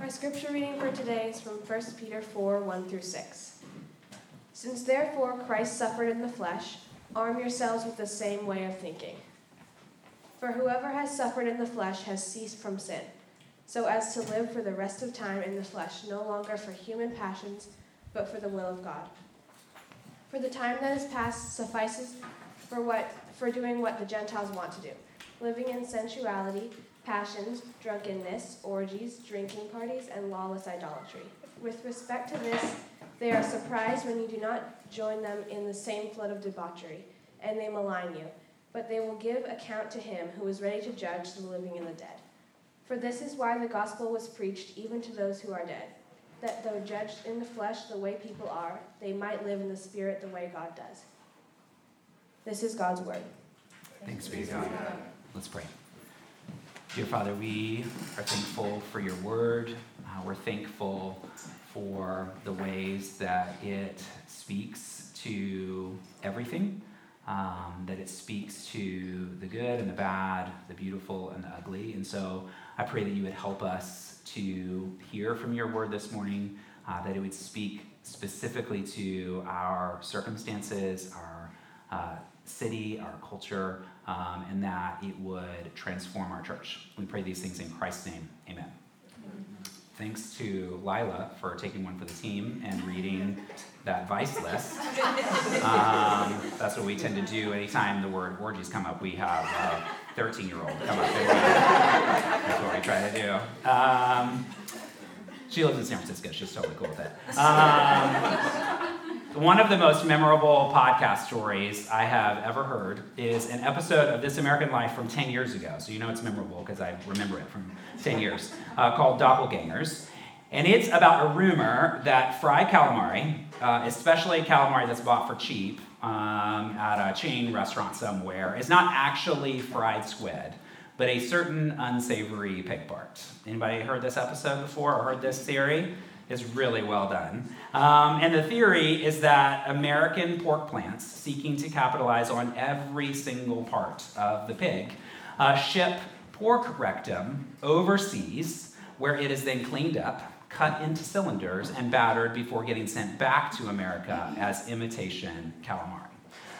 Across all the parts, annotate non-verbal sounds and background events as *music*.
Our scripture reading for today is from 1 Peter 4 1 through 6. Since therefore Christ suffered in the flesh, arm yourselves with the same way of thinking. For whoever has suffered in the flesh has ceased from sin, so as to live for the rest of time in the flesh, no longer for human passions, but for the will of God. For the time that is past suffices for what for doing what the Gentiles want to do, living in sensuality, passions, drunkenness, orgies, drinking parties, and lawless idolatry. With respect to this, they are surprised when you do not join them in the same flood of debauchery, and they malign you. But they will give account to him who is ready to judge the living and the dead. For this is why the gospel was preached even to those who are dead, that though judged in the flesh the way people are, they might live in the spirit the way God does. This is God's word. Thanks be to God. Let's pray. Dear Father, we are thankful for your word. Uh, we're thankful for the ways that it speaks to everything, um, that it speaks to the good and the bad, the beautiful and the ugly. And so I pray that you would help us to hear from your word this morning, uh, that it would speak specifically to our circumstances, our uh, city, our culture, um, and that it would transform our church. We pray these things in Christ's name. Amen. Thanks to Lila for taking one for the team and reading that vice list. Um, that's what we tend to do anytime the word orgies come up. We have a 13 year old come up. That's what we try to do. Um, she lives in San Francisco. She's totally cool with it. Um, one of the most memorable podcast stories I have ever heard is an episode of This American Life from 10 years ago. So you know it's memorable because I remember it from 10 years, uh, called Doppelgangers. And it's about a rumor that fried calamari, uh, especially calamari that's bought for cheap um, at a chain restaurant somewhere, is not actually fried squid, but a certain unsavory pig part. Anybody heard this episode before or heard this theory? Is really well done. Um, and the theory is that American pork plants, seeking to capitalize on every single part of the pig, uh, ship pork rectum overseas, where it is then cleaned up, cut into cylinders, and battered before getting sent back to America as imitation calamari.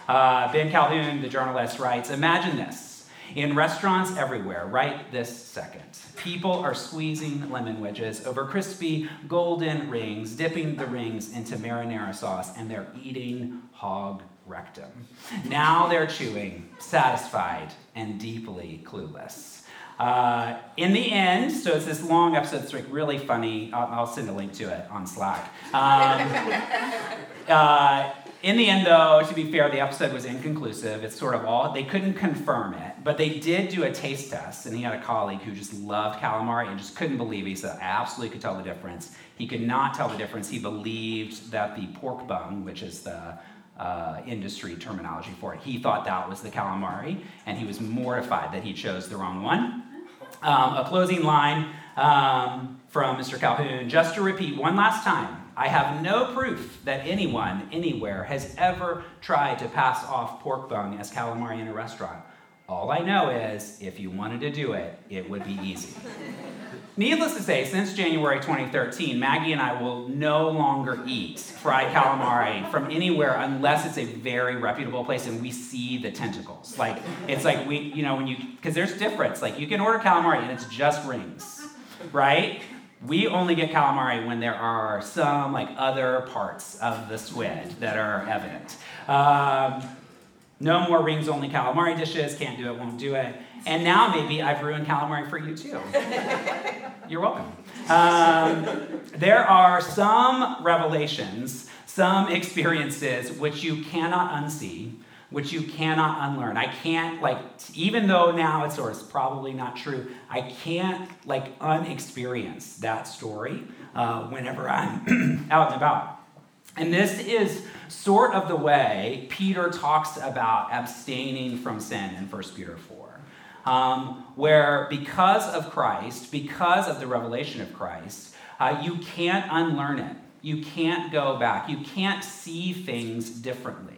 Uh, ben Calhoun, the journalist, writes Imagine this in restaurants everywhere, right this second, people are squeezing lemon wedges over crispy golden rings, dipping the rings into marinara sauce, and they're eating hog rectum. Now they're chewing, satisfied, and deeply clueless. Uh, in the end, so it's this long episode it's like really funny. I'll, I'll send a link to it on Slack. Um, *laughs* uh, in the end, though, to be fair, the episode was inconclusive. It's sort of all, they couldn't confirm it, but they did do a taste test, and he had a colleague who just loved calamari and just couldn't believe it. He said, absolutely could tell the difference. He could not tell the difference. He believed that the pork bung, which is the uh, industry terminology for it, he thought that was the calamari, and he was mortified that he chose the wrong one. Um, a closing line um, from Mr. Calhoun, just to repeat one last time I have no proof that anyone anywhere has ever tried to pass off pork bung as calamari in a restaurant. All I know is if you wanted to do it, it would be easy. Needless to say, since January 2013, Maggie and I will no longer eat fried calamari from anywhere unless it's a very reputable place and we see the tentacles. Like, it's like we, you know, when you, because there's difference. Like, you can order calamari and it's just rings, right? We only get calamari when there are some like other parts of the squid that are evident. Um, no more rings only calamari dishes, can't do it, won't do it. And now maybe I've ruined calamari for you too. *laughs* You're welcome. Um, there are some revelations, some experiences which you cannot unsee which you cannot unlearn. I can't, like, even though now it's sort of probably not true, I can't, like, unexperience that story uh, whenever I'm *clears throat* out and about. And this is sort of the way Peter talks about abstaining from sin in 1 Peter 4. Um, where because of Christ, because of the revelation of Christ, uh, you can't unlearn it. You can't go back. You can't see things differently.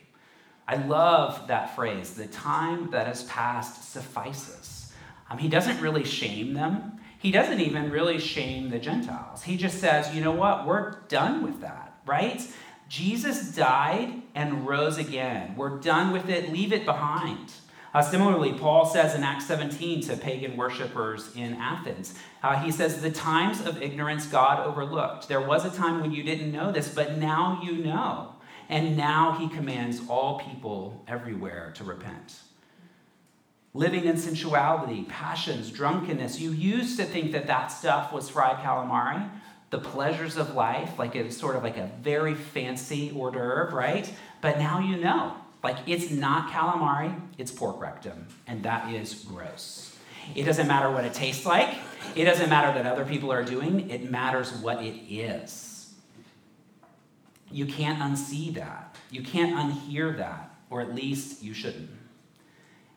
I love that phrase the time that has passed suffices. Um, he doesn't really shame them, he doesn't even really shame the Gentiles. He just says, you know what? We're done with that, right? Jesus died and rose again. We're done with it. Leave it behind. Uh, similarly, Paul says in Acts 17 to pagan worshippers in Athens, uh, he says, The times of ignorance God overlooked. There was a time when you didn't know this, but now you know. And now he commands all people everywhere to repent living in sensuality, passions, drunkenness. You used to think that that stuff was fried calamari, the pleasures of life, like it's sort of like a very fancy hors d'oeuvre, right? But now you know. Like it's not calamari, it's pork rectum, and that is gross. It doesn't matter what it tastes like. It doesn't matter that other people are doing. It matters what it is. You can't unsee that. You can't unhear that, or at least you shouldn't.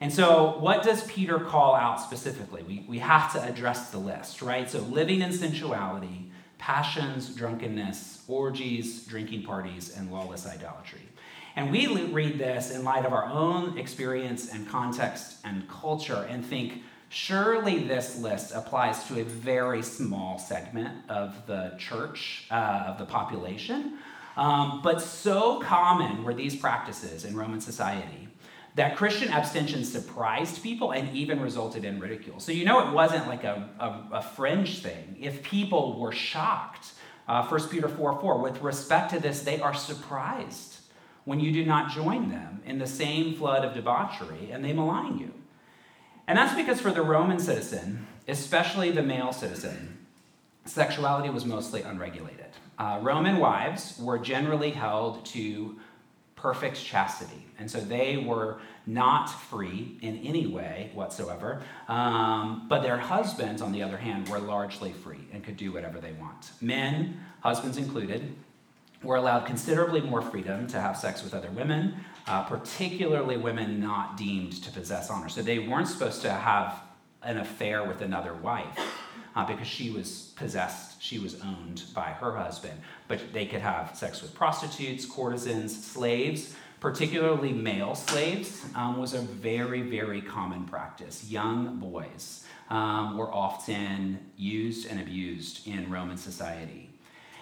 And so, what does Peter call out specifically? We, we have to address the list, right? So, living in sensuality, passions, drunkenness, orgies, drinking parties, and lawless idolatry. And we read this in light of our own experience and context and culture and think, surely this list applies to a very small segment of the church, uh, of the population. Um, but so common were these practices in Roman society that Christian abstention surprised people and even resulted in ridicule. So you know it wasn't like a, a, a fringe thing. If people were shocked, uh, 1 Peter 4 4, with respect to this, they are surprised when you do not join them in the same flood of debauchery and they malign you. And that's because for the Roman citizen, especially the male citizen, sexuality was mostly unregulated. Uh, Roman wives were generally held to perfect chastity. And so they were not free in any way whatsoever. Um, but their husbands, on the other hand, were largely free and could do whatever they want. Men, husbands included, were allowed considerably more freedom to have sex with other women, uh, particularly women not deemed to possess honor. So they weren't supposed to have an affair with another wife uh, because she was possessed, she was owned by her husband. But they could have sex with prostitutes, courtesans, slaves, particularly male slaves, um, was a very, very common practice. Young boys um, were often used and abused in Roman society.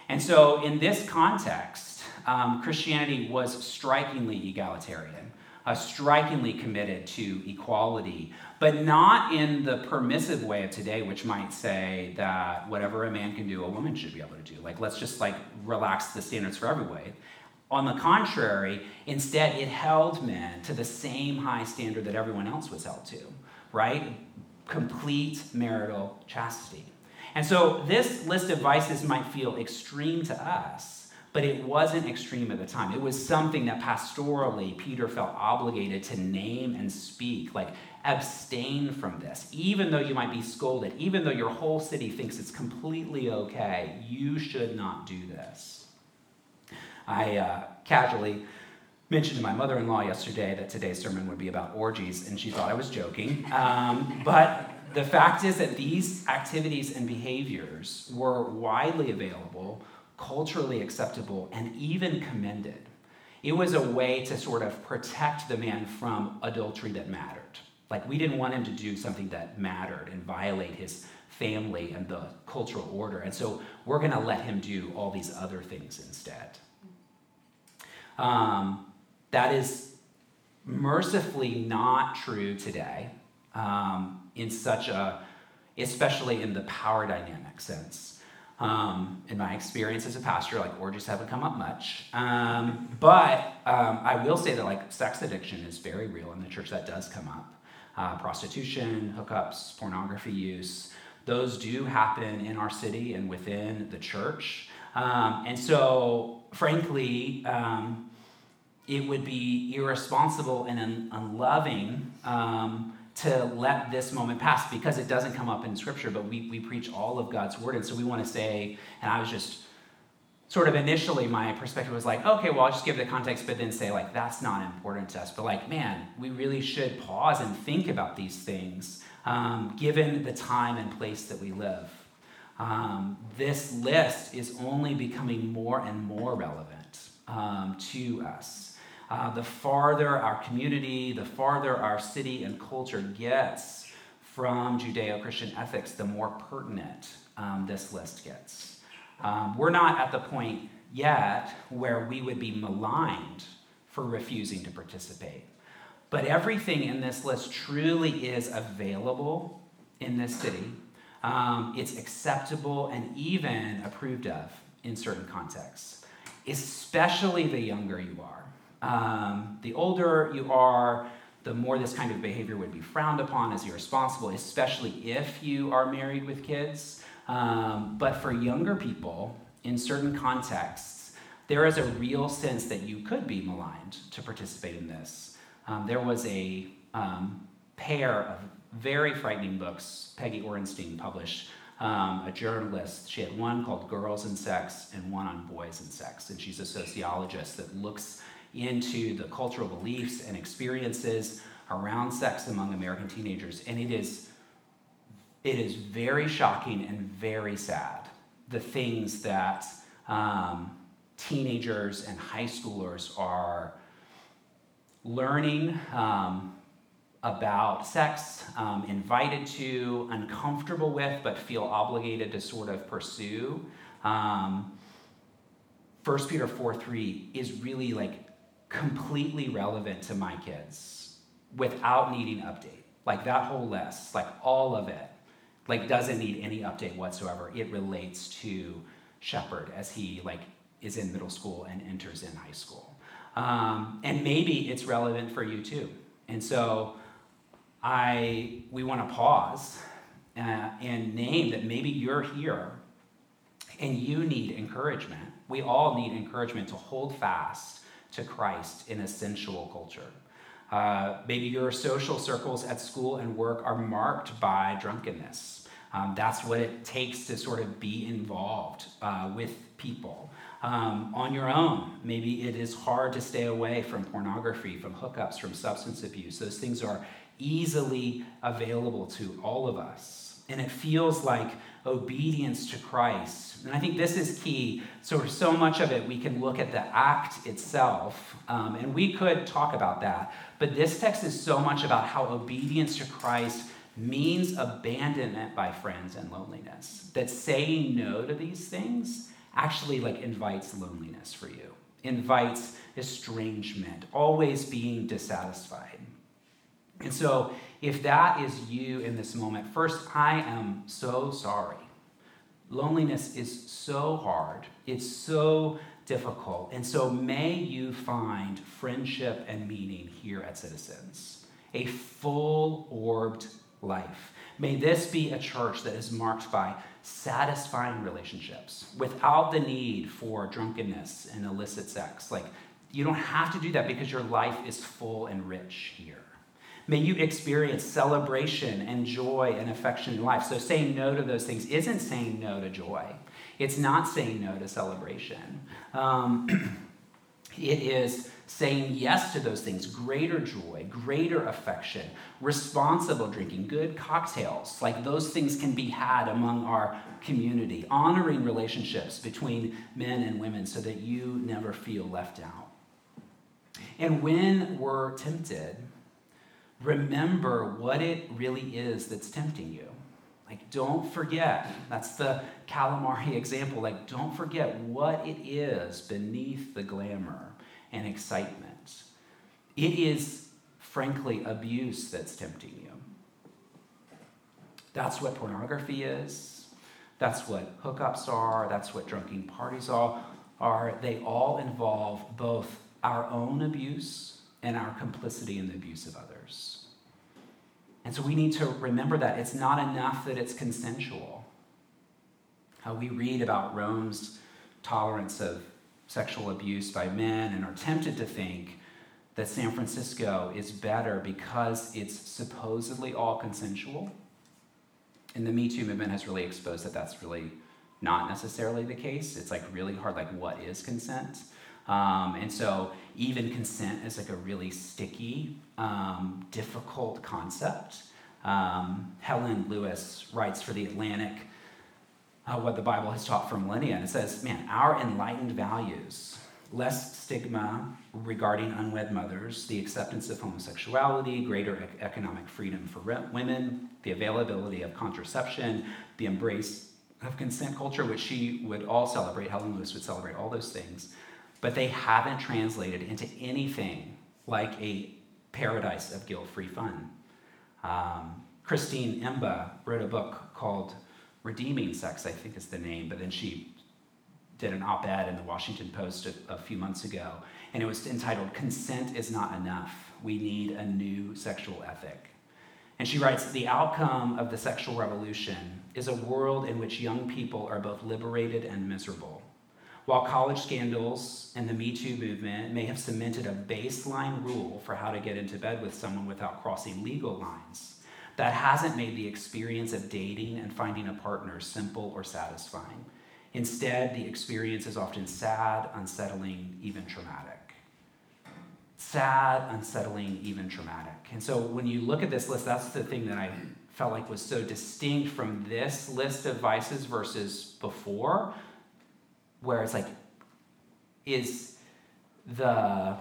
And so, in this context, um, Christianity was strikingly egalitarian, uh, strikingly committed to equality, but not in the permissive way of today, which might say that whatever a man can do, a woman should be able to do. Like, let's just like relax the standards for everybody. On the contrary, instead, it held men to the same high standard that everyone else was held to, right? Complete marital chastity. And so, this list of vices might feel extreme to us but it wasn't extreme at the time. It was something that pastorally Peter felt obligated to name and speak, like abstain from this. Even though you might be scolded, even though your whole city thinks it's completely okay, you should not do this. I uh, casually mentioned to my mother in law yesterday that today's sermon would be about orgies, and she thought I was joking. Um, but the fact is that these activities and behaviors were widely available culturally acceptable, and even commended. It was a way to sort of protect the man from adultery that mattered. Like, we didn't want him to do something that mattered and violate his family and the cultural order. And so we're going to let him do all these other things instead. Um, that is mercifully not true today um, in such a, especially in the power dynamic sense. Um, in my experience as a pastor, like orgies haven't come up much. Um, but um, I will say that like sex addiction is very real in the church. That does come up. Uh, prostitution, hookups, pornography use, those do happen in our city and within the church. Um, and so, frankly, um, it would be irresponsible and un- unloving um, to let this moment pass because it doesn't come up in scripture, but we, we preach all of God's word. And so we want to say, and I was just sort of initially my perspective was like, okay, well, I'll just give the context, but then say, like, that's not important to us. But, like, man, we really should pause and think about these things um, given the time and place that we live. Um, this list is only becoming more and more relevant um, to us. Uh, the farther our community, the farther our city and culture gets from Judeo Christian ethics, the more pertinent um, this list gets. Um, we're not at the point yet where we would be maligned for refusing to participate. But everything in this list truly is available in this city. Um, it's acceptable and even approved of in certain contexts, especially the younger you are. Um, the older you are, the more this kind of behavior would be frowned upon as irresponsible, especially if you are married with kids. Um, but for younger people, in certain contexts, there is a real sense that you could be maligned to participate in this. Um, there was a um, pair of very frightening books Peggy Orenstein published. Um, a journalist. She had one called Girls and Sex and one on Boys and Sex. And she's a sociologist that looks into the cultural beliefs and experiences around sex among American teenagers. And it is it is very shocking and very sad the things that um, teenagers and high schoolers are learning um, about sex, um, invited to, uncomfortable with, but feel obligated to sort of pursue. Um, 1 Peter 4 3 is really like completely relevant to my kids without needing update. Like that whole list, like all of it like doesn't need any update whatsoever. It relates to Shepard as he like is in middle school and enters in high school. Um, and maybe it's relevant for you too. And so I we want to pause uh, and name that maybe you're here and you need encouragement. We all need encouragement to hold fast to Christ in a sensual culture. Uh, maybe your social circles at school and work are marked by drunkenness. Um, that's what it takes to sort of be involved uh, with people. Um, on your own, maybe it is hard to stay away from pornography, from hookups, from substance abuse. Those things are easily available to all of us. And it feels like obedience to Christ. And I think this is key. So, so much of it, we can look at the act itself, um, and we could talk about that. But this text is so much about how obedience to Christ means abandonment by friends and loneliness. That saying no to these things actually like invites loneliness for you, invites estrangement, always being dissatisfied. And so, if that is you in this moment, first, I am so sorry. Loneliness is so hard, it's so difficult. And so, may you find friendship and meaning here at Citizens, a full orbed life. May this be a church that is marked by satisfying relationships without the need for drunkenness and illicit sex. Like, you don't have to do that because your life is full and rich here. May you experience celebration and joy and affection in life. So, saying no to those things isn't saying no to joy, it's not saying no to celebration. Um, *clears throat* it is saying yes to those things greater joy, greater affection, responsible drinking, good cocktails. Like those things can be had among our community, honoring relationships between men and women so that you never feel left out. And when we're tempted, remember what it really is that's tempting you. Like, don't forget. That's the calamari *laughs* example. Like, don't forget what it is beneath the glamour and excitement. It is, frankly, abuse that's tempting you. That's what pornography is. That's what hookups are. That's what drunken parties are. are. They all involve both our own abuse and our complicity in the abuse of others. And so we need to remember that it's not enough that it's consensual. How we read about Rome's tolerance of sexual abuse by men and are tempted to think that San Francisco is better because it's supposedly all consensual. And the Me Too movement has really exposed that that's really not necessarily the case. It's like really hard, like, what is consent? Um, and so, even consent is like a really sticky, um, difficult concept. Um, Helen Lewis writes for The Atlantic uh, what the Bible has taught for millennia. And it says, man, our enlightened values, less stigma regarding unwed mothers, the acceptance of homosexuality, greater economic freedom for women, the availability of contraception, the embrace of consent culture, which she would all celebrate, Helen Lewis would celebrate all those things, but they haven't translated into anything like a paradise of guilt free fun. Um, Christine Emba wrote a book called Redeeming Sex, I think is the name, but then she did an op ed in the Washington Post a, a few months ago, and it was entitled Consent is Not Enough. We Need a New Sexual Ethic. And she writes The outcome of the sexual revolution is a world in which young people are both liberated and miserable. While college scandals and the Me Too movement may have cemented a baseline rule for how to get into bed with someone without crossing legal lines, that hasn't made the experience of dating and finding a partner simple or satisfying. Instead, the experience is often sad, unsettling, even traumatic. Sad, unsettling, even traumatic. And so when you look at this list, that's the thing that I felt like was so distinct from this list of vices versus before, where it's like, is the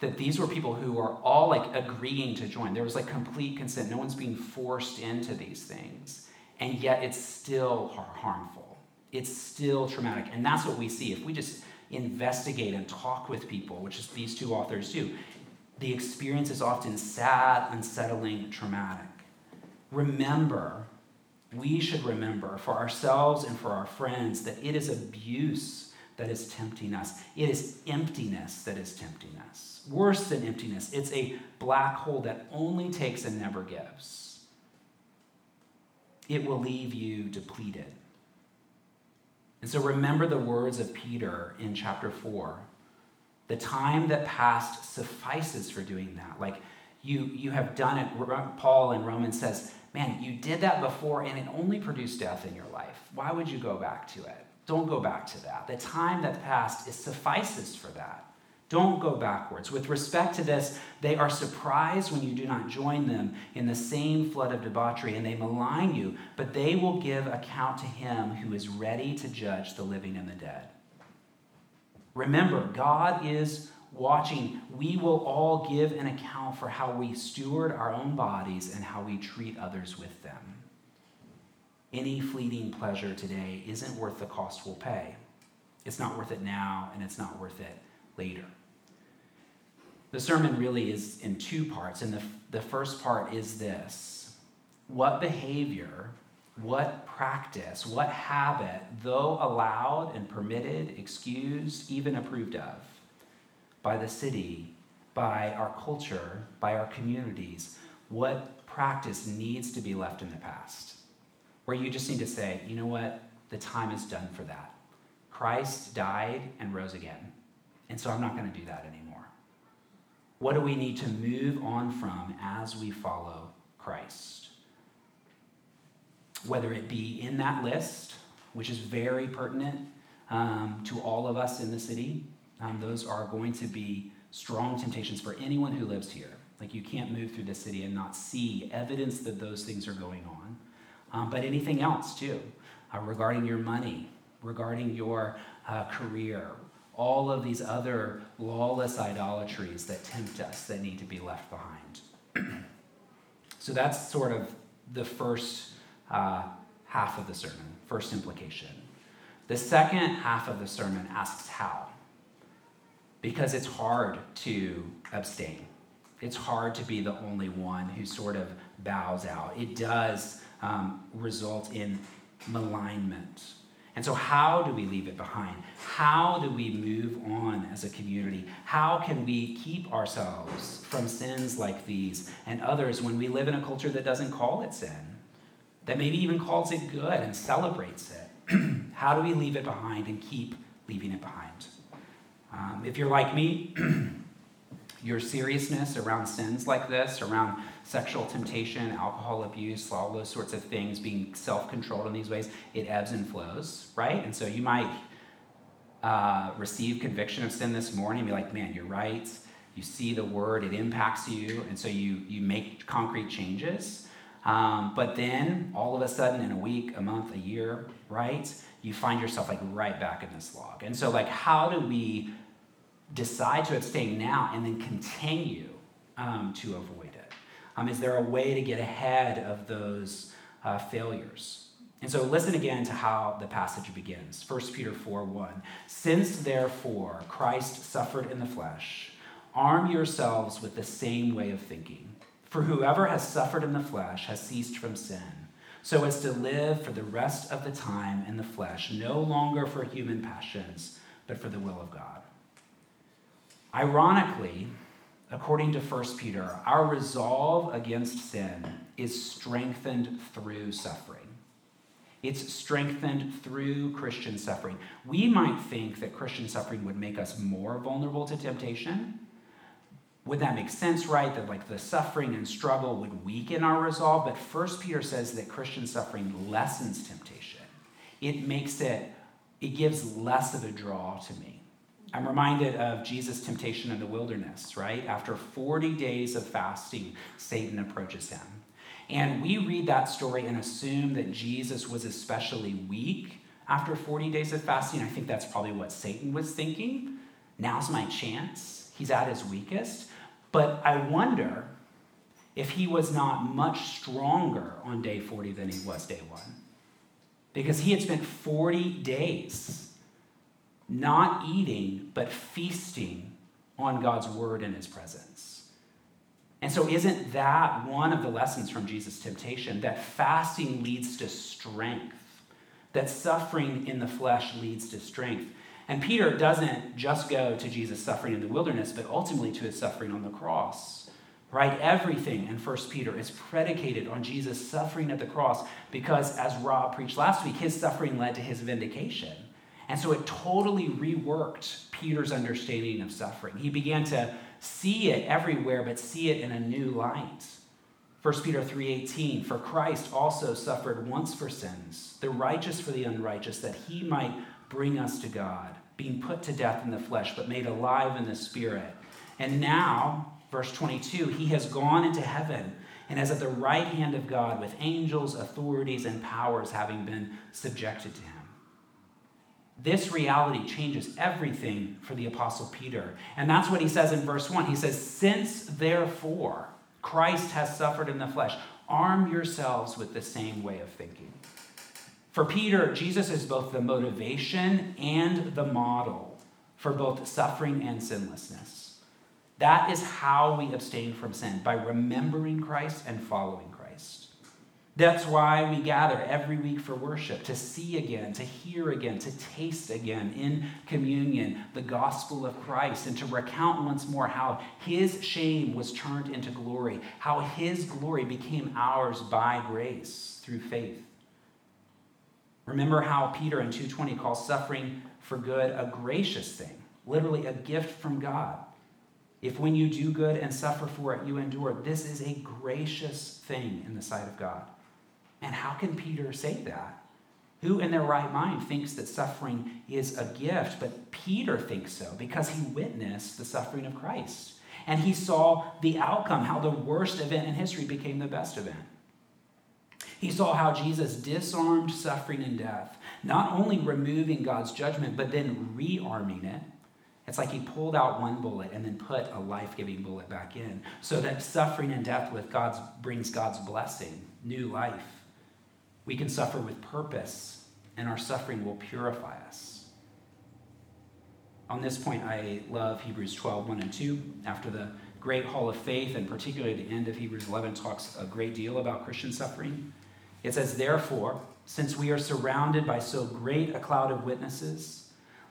that these were people who were all like agreeing to join. There was like complete consent. No one's being forced into these things. And yet it's still harmful. It's still traumatic. And that's what we see. If we just investigate and talk with people, which is these two authors do, the experience is often sad, unsettling, traumatic. Remember, we should remember for ourselves and for our friends that it is abuse that is tempting us, it is emptiness that is tempting us worse than emptiness. It's a black hole that only takes and never gives. It will leave you depleted. And so remember the words of Peter in chapter 4. The time that passed suffices for doing that. Like you, you have done it. Paul in Romans says, Man, you did that before and it only produced death in your life. Why would you go back to it? Don't go back to that. The time that passed is suffices for that. Don't go backwards. With respect to this, they are surprised when you do not join them in the same flood of debauchery, and they malign you, but they will give account to him who is ready to judge the living and the dead. Remember, God is watching. We will all give an account for how we steward our own bodies and how we treat others with them. Any fleeting pleasure today isn't worth the cost we'll pay. It's not worth it now, and it's not worth it later. The sermon really is in two parts, and the, the first part is this What behavior, what practice, what habit, though allowed and permitted, excused, even approved of by the city, by our culture, by our communities, what practice needs to be left in the past? Where you just need to say, you know what, the time is done for that. Christ died and rose again. And so I'm not going to do that anymore. What do we need to move on from as we follow Christ? Whether it be in that list, which is very pertinent um, to all of us in the city, um, those are going to be strong temptations for anyone who lives here. Like you can't move through the city and not see evidence that those things are going on. Um, but anything else too, uh, regarding your money, regarding your uh, career, all of these other lawless idolatries that tempt us that need to be left behind. *clears throat* so that's sort of the first uh, half of the sermon, first implication. The second half of the sermon asks how. Because it's hard to abstain. It's hard to be the only one who sort of bows out. It does um, result in malignment and so, how do we leave it behind? How do we move on as a community? How can we keep ourselves from sins like these and others when we live in a culture that doesn't call it sin, that maybe even calls it good and celebrates it? *clears throat* how do we leave it behind and keep leaving it behind? Um, if you're like me, *clears throat* your seriousness around sins like this, around sexual temptation, alcohol abuse, all those sorts of things, being self controlled in these ways, it ebbs and flows, right? And so you might uh, receive conviction of sin this morning and be like, man, you're right. You see the word, it impacts you, and so you, you make concrete changes. Um, but then all of a sudden, in a week, a month, a year, right, you find yourself like right back in this log. And so, like, how do we decide to abstain now and then continue um, to avoid it? Um, is there a way to get ahead of those uh, failures? And so listen again to how the passage begins. 1 Peter 4 1. Since therefore Christ suffered in the flesh, arm yourselves with the same way of thinking. For whoever has suffered in the flesh has ceased from sin, so as to live for the rest of the time in the flesh, no longer for human passions, but for the will of God. Ironically, according to 1 Peter, our resolve against sin is strengthened through suffering. It's strengthened through Christian suffering. We might think that Christian suffering would make us more vulnerable to temptation. Would that make sense, right? That like the suffering and struggle would weaken our resolve. But First Peter says that Christian suffering lessens temptation. It makes it, it gives less of a draw to me. I'm reminded of Jesus' temptation in the wilderness, right? After 40 days of fasting, Satan approaches him. And we read that story and assume that Jesus was especially weak after 40 days of fasting. I think that's probably what Satan was thinking. Now's my chance. He's at his weakest. But I wonder if he was not much stronger on day 40 than he was day one. Because he had spent 40 days not eating, but feasting on God's word and his presence. And so, isn't that one of the lessons from Jesus' temptation? That fasting leads to strength, that suffering in the flesh leads to strength. And Peter doesn't just go to Jesus' suffering in the wilderness, but ultimately to his suffering on the cross. Right? Everything in 1 Peter is predicated on Jesus' suffering at the cross because, as Rob preached last week, his suffering led to his vindication. And so it totally reworked Peter's understanding of suffering. He began to see it everywhere, but see it in a new light. 1 Peter 3:18 For Christ also suffered once for sins, the righteous for the unrighteous, that he might bring us to God, being put to death in the flesh, but made alive in the spirit. And now, verse 22, he has gone into heaven and is at the right hand of God with angels, authorities, and powers having been subjected to him. This reality changes everything for the Apostle Peter. And that's what he says in verse 1. He says, Since therefore Christ has suffered in the flesh, arm yourselves with the same way of thinking. For Peter, Jesus is both the motivation and the model for both suffering and sinlessness. That is how we abstain from sin, by remembering Christ and following Christ. That's why we gather every week for worship, to see again, to hear again, to taste again in communion the gospel of Christ, and to recount once more how his shame was turned into glory, how his glory became ours by grace through faith. Remember how Peter in 220 calls suffering for good a gracious thing, literally a gift from God. If when you do good and suffer for it, you endure, this is a gracious thing in the sight of God. And how can Peter say that? Who in their right mind thinks that suffering is a gift? But Peter thinks so because he witnessed the suffering of Christ. And he saw the outcome, how the worst event in history became the best event. He saw how Jesus disarmed suffering and death, not only removing God's judgment, but then rearming it. It's like he pulled out one bullet and then put a life giving bullet back in, so that suffering and death with God's brings God's blessing, new life. We can suffer with purpose, and our suffering will purify us. On this point, I love Hebrews 12, 1 and 2. After the great hall of faith, and particularly the end of Hebrews 11, talks a great deal about Christian suffering. It says, Therefore, since we are surrounded by so great a cloud of witnesses,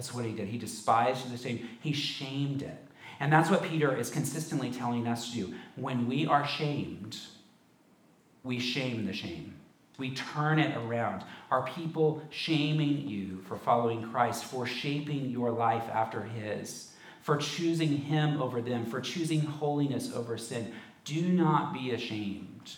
That's what he did. He despised the shame, he shamed it. And that's what Peter is consistently telling us to do. When we are shamed, we shame the shame. We turn it around. Are people shaming you for following Christ, for shaping your life after His, for choosing Him over them, for choosing holiness over sin? Do not be ashamed.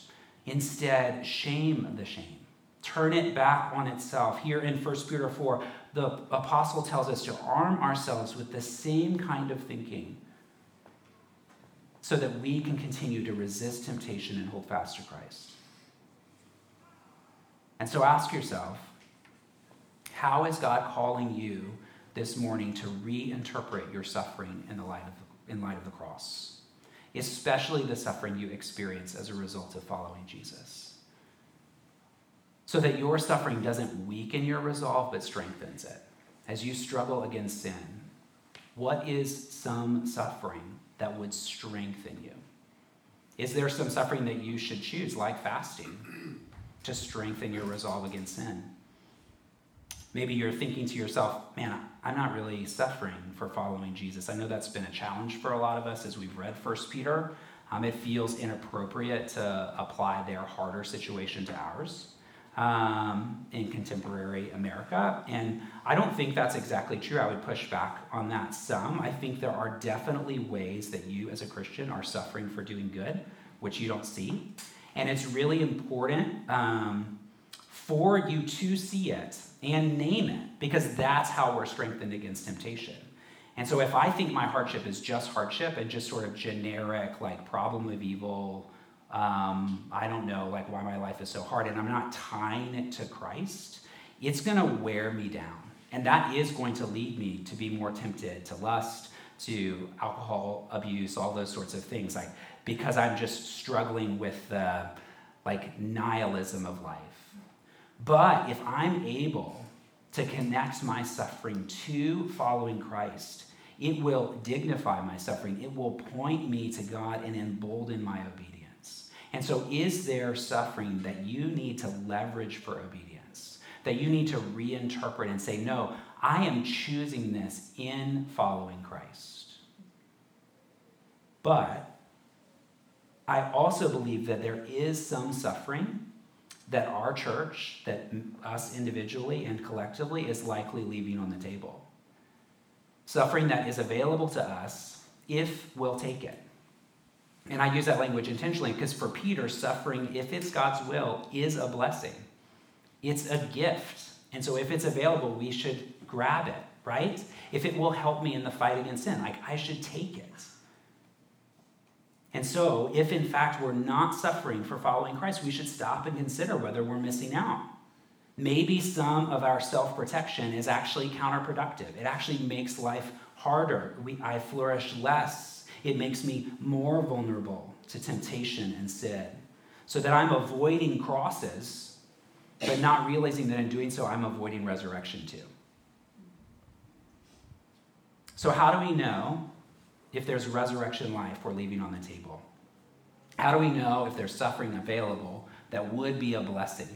Instead, shame the shame. Turn it back on itself. Here in 1 Peter 4, the apostle tells us to arm ourselves with the same kind of thinking so that we can continue to resist temptation and hold fast to Christ. And so ask yourself how is God calling you this morning to reinterpret your suffering in, the light of the, in light of the cross, especially the suffering you experience as a result of following Jesus? So that your suffering doesn't weaken your resolve but strengthens it. As you struggle against sin, what is some suffering that would strengthen you? Is there some suffering that you should choose, like fasting? to strengthen your resolve against sin. Maybe you're thinking to yourself, man, I'm not really suffering for following Jesus. I know that's been a challenge for a lot of us as we've read First Peter. Um, it feels inappropriate to apply their harder situation to ours um, in contemporary America. And I don't think that's exactly true. I would push back on that some. I think there are definitely ways that you, as a Christian, are suffering for doing good, which you don't see. And it's really important um, for you to see it and name it because that's how we're strengthened against temptation. And so if I think my hardship is just hardship and just sort of generic, like problem of evil, um, I don't know, like why my life is so hard, and I'm not tying it to Christ, it's going to wear me down. And that is going to lead me to be more tempted to lust, to alcohol abuse, all those sorts of things. Like because I'm just struggling with the like nihilism of life. But if I'm able to connect my suffering to following Christ, it will dignify my suffering. It will point me to God and embolden my obedience. And so, is there suffering that you need to leverage for obedience? That you need to reinterpret and say, no, I am choosing this in following Christ. But I also believe that there is some suffering that our church, that us individually and collectively, is likely leaving on the table. Suffering that is available to us if we'll take it. And I use that language intentionally because for Peter, suffering, if it's God's will, is a blessing. It's a gift. And so if it's available, we should grab it, right? If it will help me in the fight against sin, like I should take it. And so, if in fact we're not suffering for following Christ, we should stop and consider whether we're missing out. Maybe some of our self protection is actually counterproductive. It actually makes life harder. We, I flourish less. It makes me more vulnerable to temptation and sin. So that I'm avoiding crosses, but not realizing that in doing so, I'm avoiding resurrection too. So, how do we know if there's resurrection life we're leaving on the table? How do we know if there's suffering available that would be a blessing?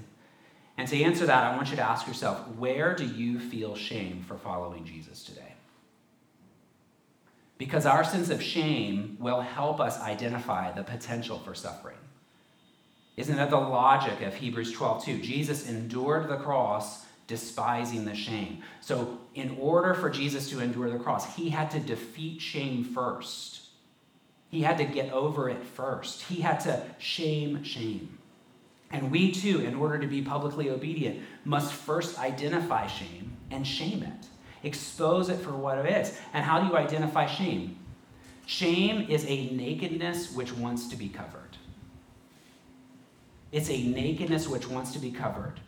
And to answer that, I want you to ask yourself where do you feel shame for following Jesus today? Because our sense of shame will help us identify the potential for suffering. Isn't that the logic of Hebrews 12 2? Jesus endured the cross despising the shame. So, in order for Jesus to endure the cross, he had to defeat shame first. He had to get over it first. He had to shame shame. And we too, in order to be publicly obedient, must first identify shame and shame it. Expose it for what it is. And how do you identify shame? Shame is a nakedness which wants to be covered. It's a nakedness which wants to be covered.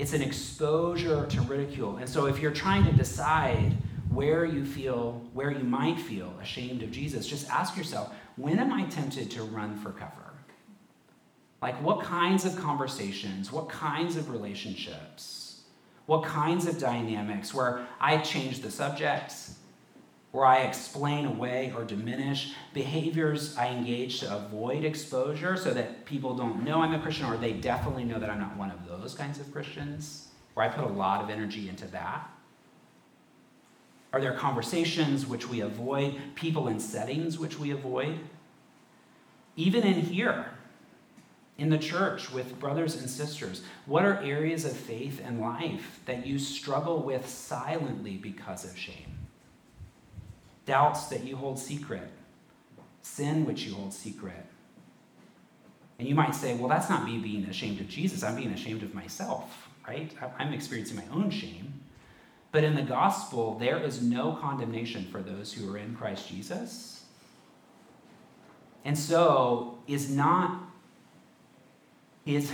It's an exposure to ridicule. And so if you're trying to decide where you feel, where you might feel ashamed of Jesus, just ask yourself, when am I tempted to run for cover? Like what kinds of conversations, what kinds of relationships, What kinds of dynamics where I change the subjects, where I explain away or diminish behaviors I engage to avoid exposure so that people don't know I'm a Christian or they definitely know that I'm not one of those kinds of Christians, where I put a lot of energy into that. Are there conversations which we avoid, people and settings which we avoid? Even in here, in the church with brothers and sisters, what are areas of faith and life that you struggle with silently because of shame? Doubts that you hold secret, sin which you hold secret. And you might say, well, that's not me being ashamed of Jesus, I'm being ashamed of myself, right? I'm experiencing my own shame. But in the gospel, there is no condemnation for those who are in Christ Jesus. And so, is not, is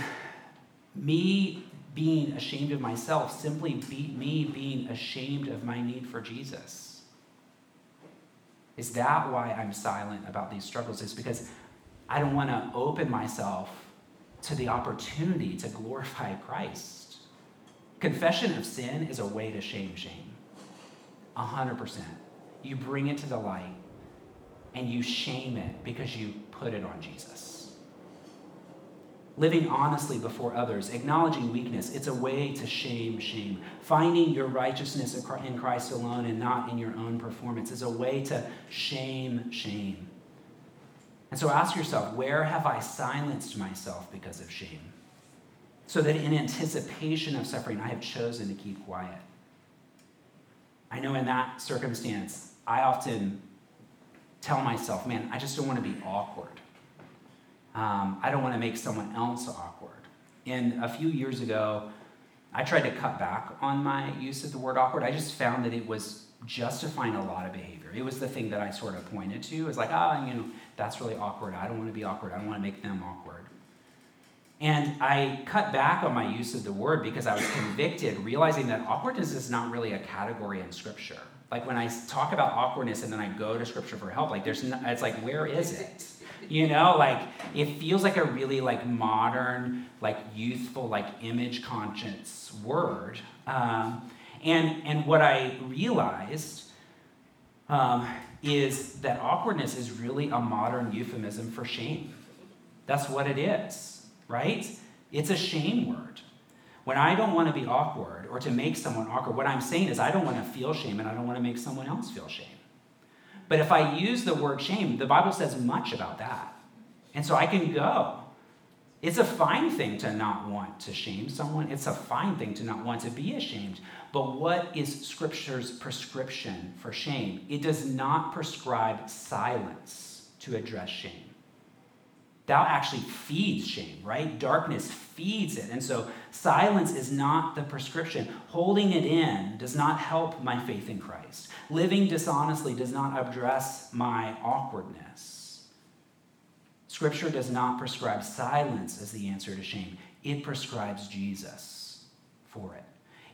me being ashamed of myself simply be, me being ashamed of my need for Jesus? Is that why I'm silent about these struggles? Is because I don't want to open myself to the opportunity to glorify Christ. Confession of sin is a way to shame shame. 100%. You bring it to the light and you shame it because you put it on Jesus. Living honestly before others, acknowledging weakness, it's a way to shame shame. Finding your righteousness in Christ alone and not in your own performance is a way to shame shame. And so ask yourself, where have I silenced myself because of shame? so that in anticipation of suffering, I have chosen to keep quiet. I know in that circumstance, I often tell myself, man, I just don't want to be awkward. Um, I don't want to make someone else awkward. And a few years ago, I tried to cut back on my use of the word awkward. I just found that it was justifying a lot of behavior. It was the thing that I sort of pointed to. It was like, ah, oh, you know, that's really awkward. I don't want to be awkward. I don't want to make them awkward. And I cut back on my use of the word because I was convicted, realizing that awkwardness is not really a category in Scripture. Like when I talk about awkwardness and then I go to Scripture for help, like there's, no, it's like where is it? You know, like it feels like a really like modern, like youthful, like image conscious word. Um, and and what I realized um, is that awkwardness is really a modern euphemism for shame. That's what it is right? It's a shame word. When I don't want to be awkward or to make someone awkward, what I'm saying is I don't want to feel shame and I don't want to make someone else feel shame. But if I use the word shame, the Bible says much about that. And so I can go. It's a fine thing to not want to shame someone. It's a fine thing to not want to be ashamed. But what is Scripture's prescription for shame? It does not prescribe silence to address shame. Doubt actually feeds shame, right? Darkness feeds it. And so silence is not the prescription. Holding it in does not help my faith in Christ. Living dishonestly does not address my awkwardness. Scripture does not prescribe silence as the answer to shame, it prescribes Jesus for it.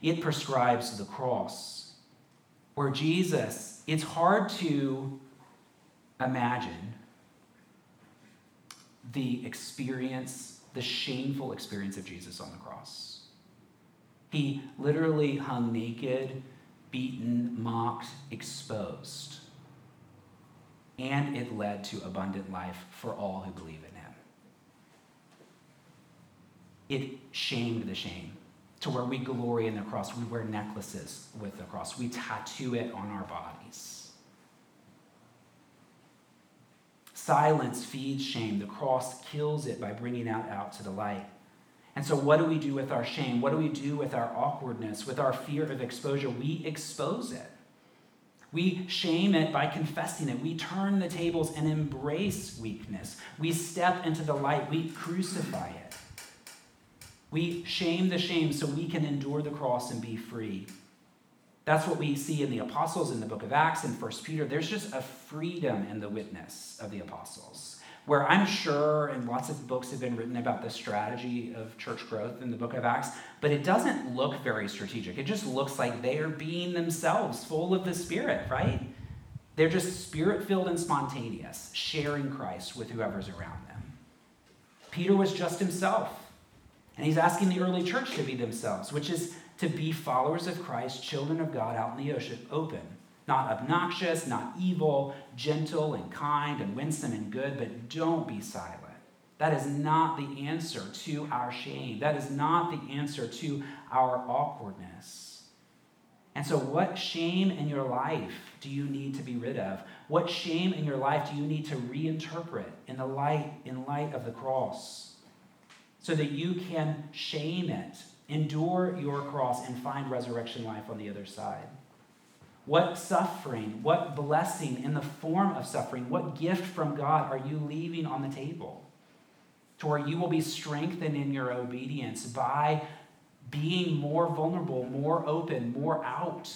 It prescribes the cross, where Jesus, it's hard to imagine the experience, the shameful experience of Jesus on the cross. He literally hung naked, beaten, mocked, exposed. And it led to abundant life for all who believe in him. It shamed the shame to where we glory in the cross. We wear necklaces with the cross, we tattoo it on our bodies. Silence feeds shame. The cross kills it by bringing it out to the light. And so, what do we do with our shame? What do we do with our awkwardness, with our fear of exposure? We expose it. We shame it by confessing it. We turn the tables and embrace weakness. We step into the light. We crucify it. We shame the shame so we can endure the cross and be free. That's what we see in the apostles in the book of Acts and First Peter. There's just a freedom in the witness of the apostles. Where I'm sure, and lots of books have been written about the strategy of church growth in the book of Acts, but it doesn't look very strategic. It just looks like they are being themselves, full of the Spirit, right? They're just spirit filled and spontaneous, sharing Christ with whoever's around them. Peter was just himself, and he's asking the early church to be themselves, which is to be followers of Christ, children of God out in the ocean, open. Not obnoxious, not evil, gentle and kind and winsome and good, but don't be silent. That is not the answer to our shame. That is not the answer to our awkwardness. And so, what shame in your life do you need to be rid of? What shame in your life do you need to reinterpret in the light in light of the cross? So that you can shame it, endure your cross, and find resurrection life on the other side. What suffering, what blessing in the form of suffering, what gift from God are you leaving on the table? To where you will be strengthened in your obedience by being more vulnerable, more open, more out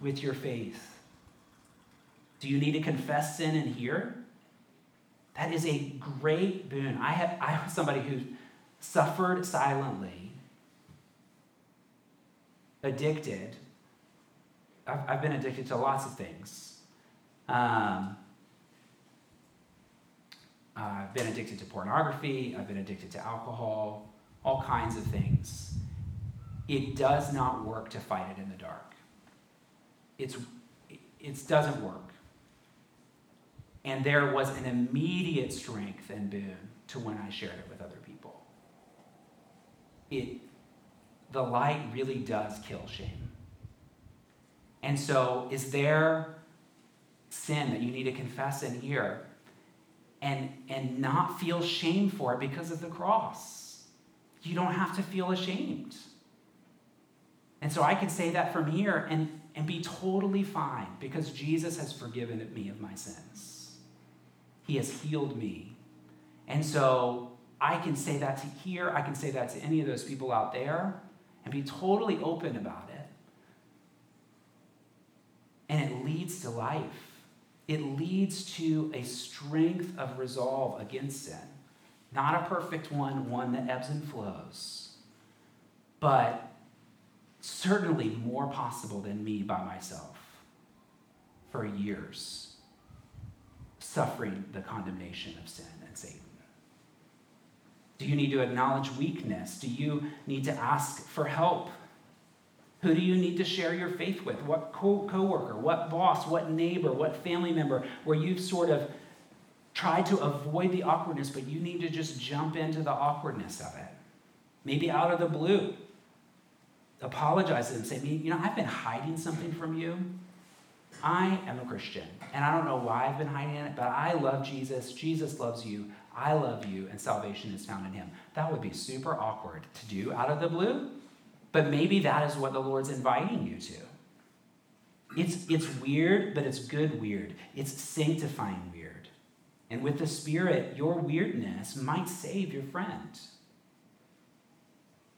with your faith. Do you need to confess sin in here? That is a great boon. I have I have somebody who suffered silently, addicted. I've, I've been addicted to lots of things. Um, I've been addicted to pornography. I've been addicted to alcohol, all kinds of things. It does not work to fight it in the dark. It's, it doesn't work. And there was an immediate strength and boon to when I shared it with other people. It, the light really does kill shame. And so, is there sin that you need to confess in here and, and not feel shame for it because of the cross? You don't have to feel ashamed. And so I can say that from here and, and be totally fine because Jesus has forgiven me of my sins. He has healed me. And so I can say that to here, I can say that to any of those people out there, and be totally open about it. And it leads to life. It leads to a strength of resolve against sin. Not a perfect one, one that ebbs and flows, but certainly more possible than me by myself for years suffering the condemnation of sin and Satan? Do you need to acknowledge weakness? Do you need to ask for help? Who do you need to share your faith with? What co- coworker, what boss, what neighbor, what family member where you've sort of tried to avoid the awkwardness, but you need to just jump into the awkwardness of it? Maybe out of the blue. Apologize to them. Say, you know, I've been hiding something from you. I am a Christian, and I don't know why I've been hiding it, but I love Jesus. Jesus loves you. I love you, and salvation is found in him. That would be super awkward to do out of the blue, but maybe that is what the Lord's inviting you to. It's, it's weird, but it's good weird. It's sanctifying weird. And with the Spirit, your weirdness might save your friend.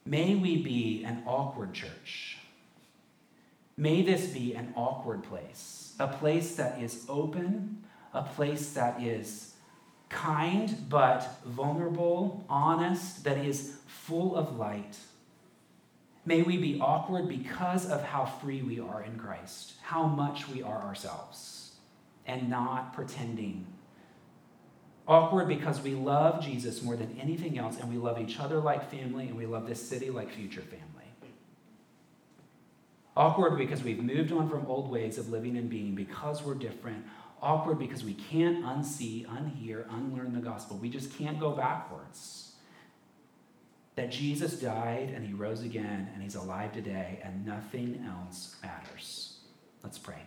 May we be an awkward church May this be an awkward place, a place that is open, a place that is kind but vulnerable, honest, that is full of light. May we be awkward because of how free we are in Christ, how much we are ourselves, and not pretending. Awkward because we love Jesus more than anything else, and we love each other like family, and we love this city like future family. Awkward because we've moved on from old ways of living and being because we're different. Awkward because we can't unsee, unhear, unlearn the gospel. We just can't go backwards. That Jesus died and he rose again and he's alive today and nothing else matters. Let's pray.